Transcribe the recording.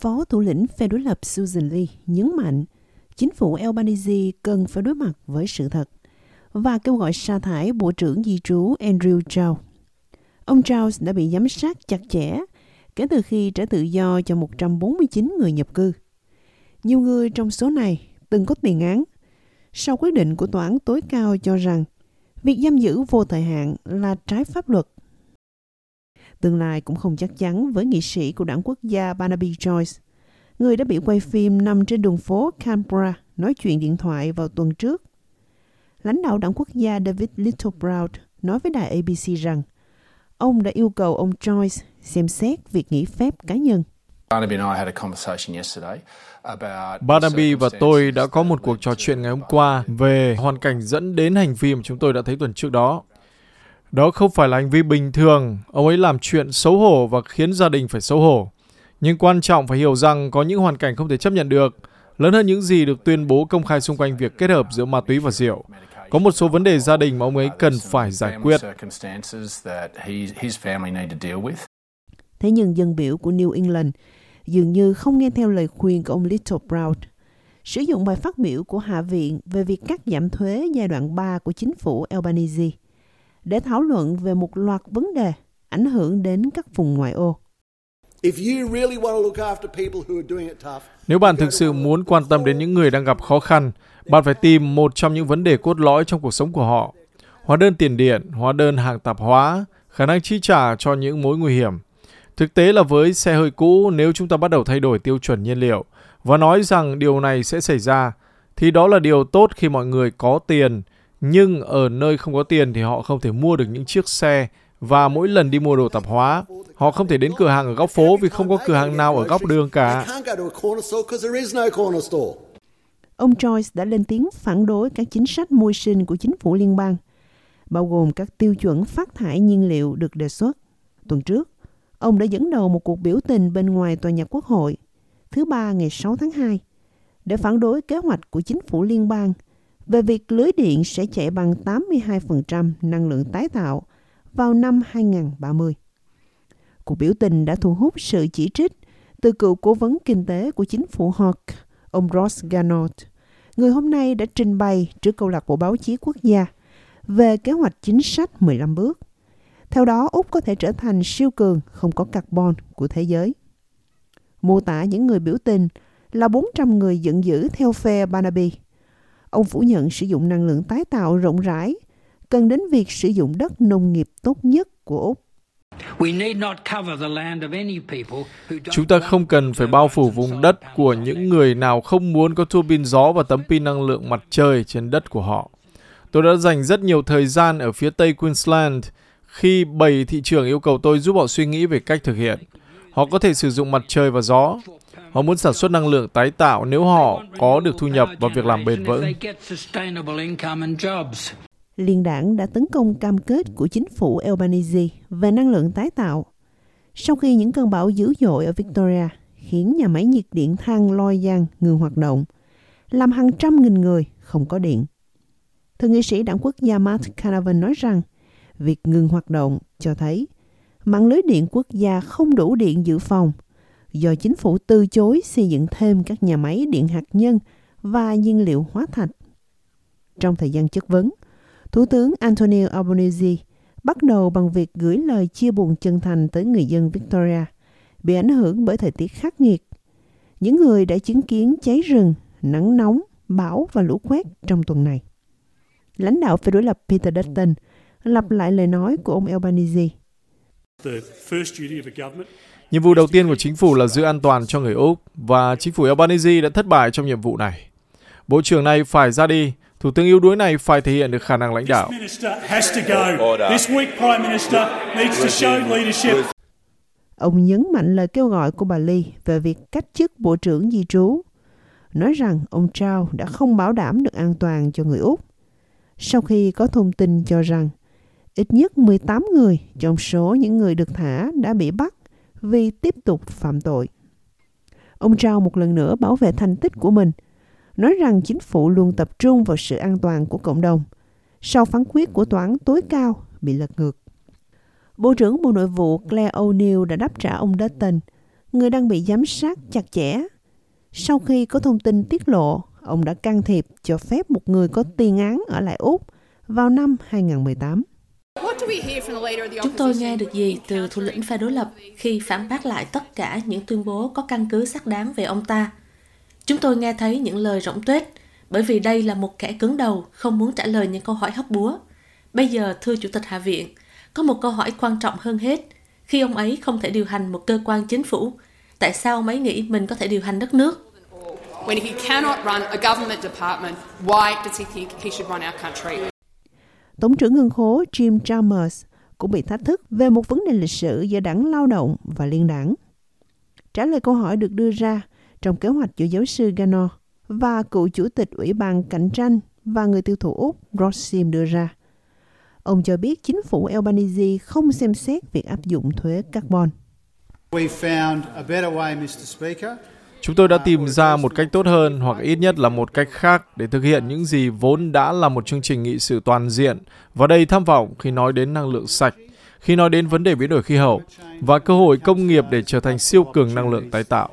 Phó thủ lĩnh phe đối lập Susan Lee nhấn mạnh, chính phủ Albanese cần phải đối mặt với sự thật và kêu gọi sa thải Bộ trưởng Di trú Andrew Chow. Ông Charles đã bị giám sát chặt chẽ kể từ khi trả tự do cho 149 người nhập cư. Nhiều người trong số này từng có tiền án. Sau quyết định của tòa án tối cao cho rằng việc giam giữ vô thời hạn là trái pháp luật. Tương lai cũng không chắc chắn với nghị sĩ của đảng quốc gia Barnaby Joyce, người đã bị quay phim nằm trên đường phố Canberra nói chuyện điện thoại vào tuần trước. Lãnh đạo đảng quốc gia David Littleproud nói với đài ABC rằng ông đã yêu cầu ông Joyce xem xét việc nghỉ phép cá nhân. Barnaby và tôi đã có một cuộc trò chuyện ngày hôm qua về hoàn cảnh dẫn đến hành vi mà chúng tôi đã thấy tuần trước đó. Đó không phải là hành vi bình thường, ông ấy làm chuyện xấu hổ và khiến gia đình phải xấu hổ. Nhưng quan trọng phải hiểu rằng có những hoàn cảnh không thể chấp nhận được, lớn hơn những gì được tuyên bố công khai xung quanh việc kết hợp giữa ma túy và rượu. Có một số vấn đề gia đình mà ông ấy cần phải giải quyết. Thế nhưng dân biểu của New England dường như không nghe theo lời khuyên của ông Little Brown. Sử dụng bài phát biểu của Hạ viện về việc cắt giảm thuế giai đoạn 3 của chính phủ Albanese để thảo luận về một loạt vấn đề ảnh hưởng đến các vùng ngoại ô. Nếu bạn thực sự muốn quan tâm đến những người đang gặp khó khăn, bạn phải tìm một trong những vấn đề cốt lõi trong cuộc sống của họ. Hóa đơn tiền điện, hóa đơn hàng tạp hóa, khả năng chi trả cho những mối nguy hiểm. Thực tế là với xe hơi cũ, nếu chúng ta bắt đầu thay đổi tiêu chuẩn nhiên liệu và nói rằng điều này sẽ xảy ra, thì đó là điều tốt khi mọi người có tiền, nhưng ở nơi không có tiền thì họ không thể mua được những chiếc xe và mỗi lần đi mua đồ tạp hóa, họ không thể đến cửa hàng ở góc phố vì không có cửa hàng nào ở góc đường cả. Ông Joyce đã lên tiếng phản đối các chính sách môi sinh của chính phủ liên bang, bao gồm các tiêu chuẩn phát thải nhiên liệu được đề xuất. Tuần trước, ông đã dẫn đầu một cuộc biểu tình bên ngoài tòa nhà quốc hội thứ ba ngày 6 tháng 2 để phản đối kế hoạch của chính phủ liên bang về việc lưới điện sẽ chạy bằng 82% năng lượng tái tạo vào năm 2030. Cuộc biểu tình đã thu hút sự chỉ trích từ cựu cố vấn kinh tế của chính phủ Hawke, ông Ross Garnot, người hôm nay đã trình bày trước câu lạc bộ báo chí quốc gia về kế hoạch chính sách 15 bước. Theo đó, Úc có thể trở thành siêu cường không có carbon của thế giới. Mô tả những người biểu tình là 400 người giận dữ theo phe Barnaby. Ông phủ nhận sử dụng năng lượng tái tạo rộng rãi, cần đến việc sử dụng đất nông nghiệp tốt nhất của Úc. Chúng ta không cần phải bao phủ vùng đất của những người nào không muốn có tua pin gió và tấm pin năng lượng mặt trời trên đất của họ. Tôi đã dành rất nhiều thời gian ở phía tây Queensland khi bảy thị trường yêu cầu tôi giúp họ suy nghĩ về cách thực hiện. Họ có thể sử dụng mặt trời và gió. Họ muốn sản xuất năng lượng tái tạo nếu họ có được thu nhập và việc làm bền vững. Liên đảng đã tấn công cam kết của chính phủ Albanese về năng lượng tái tạo. Sau khi những cơn bão dữ dội ở Victoria khiến nhà máy nhiệt điện than Loy ngừng hoạt động, làm hàng trăm nghìn người không có điện. Thượng nghị sĩ đảng quốc gia Matt Canavan nói rằng việc ngừng hoạt động cho thấy mạng lưới điện quốc gia không đủ điện dự phòng do chính phủ từ chối xây dựng thêm các nhà máy điện hạt nhân và nhiên liệu hóa thạch. Trong thời gian chất vấn, Thủ tướng Antonio Albanese bắt đầu bằng việc gửi lời chia buồn chân thành tới người dân Victoria bị ảnh hưởng bởi thời tiết khắc nghiệt. Những người đã chứng kiến cháy rừng, nắng nóng, bão và lũ quét trong tuần này. Lãnh đạo phe đối lập Peter Dutton lặp lại lời nói của ông Albanese. Nhiệm vụ đầu tiên của chính phủ là giữ an toàn cho người Úc và chính phủ Albanese đã thất bại trong nhiệm vụ này. Bộ trưởng này phải ra đi Thủ tướng yếu đuối này phải thể hiện được khả năng lãnh đạo. Ông nhấn mạnh lời kêu gọi của bà Lee về việc cách chức Bộ trưởng Di trú, nói rằng ông Trao đã không bảo đảm được an toàn cho người Úc. Sau khi có thông tin cho rằng ít nhất 18 người trong số những người được thả đã bị bắt vì tiếp tục phạm tội. Ông Trao một lần nữa bảo vệ thành tích của mình – nói rằng chính phủ luôn tập trung vào sự an toàn của cộng đồng sau phán quyết của tòa án tối cao bị lật ngược. Bộ trưởng Bộ Nội vụ Claire O'Neill đã đáp trả ông Dutton người đang bị giám sát chặt chẽ. Sau khi có thông tin tiết lộ, ông đã can thiệp cho phép một người có tiền án ở lại Úc vào năm 2018. Chúng tôi nghe được gì từ thủ lĩnh phe đối lập khi phản bác lại tất cả những tuyên bố có căn cứ xác đáng về ông ta? Chúng tôi nghe thấy những lời rỗng tuếch, bởi vì đây là một kẻ cứng đầu, không muốn trả lời những câu hỏi hóc búa. Bây giờ, thưa Chủ tịch Hạ viện, có một câu hỏi quan trọng hơn hết. Khi ông ấy không thể điều hành một cơ quan chính phủ, tại sao ông ấy nghĩ mình có thể điều hành đất nước? When he cannot run a government department, why does he think he should run our country? Tổng trưởng ngân khố Jim Chalmers cũng bị thách thức về một vấn đề lịch sử giữa đảng lao động và liên đảng. Trả lời câu hỏi được đưa ra trong kế hoạch của giáo sư Gano và cựu chủ tịch Ủy ban Cạnh tranh và người tiêu thụ Úc Rossim đưa ra. Ông cho biết chính phủ Albanese không xem xét việc áp dụng thuế carbon. We found a better way, Mr. Speaker. Chúng tôi đã tìm ra một cách tốt hơn hoặc ít nhất là một cách khác để thực hiện những gì vốn đã là một chương trình nghị sự toàn diện và đầy tham vọng khi nói đến năng lượng sạch, khi nói đến vấn đề biến đổi khí hậu và cơ hội công nghiệp để trở thành siêu cường năng lượng tái tạo.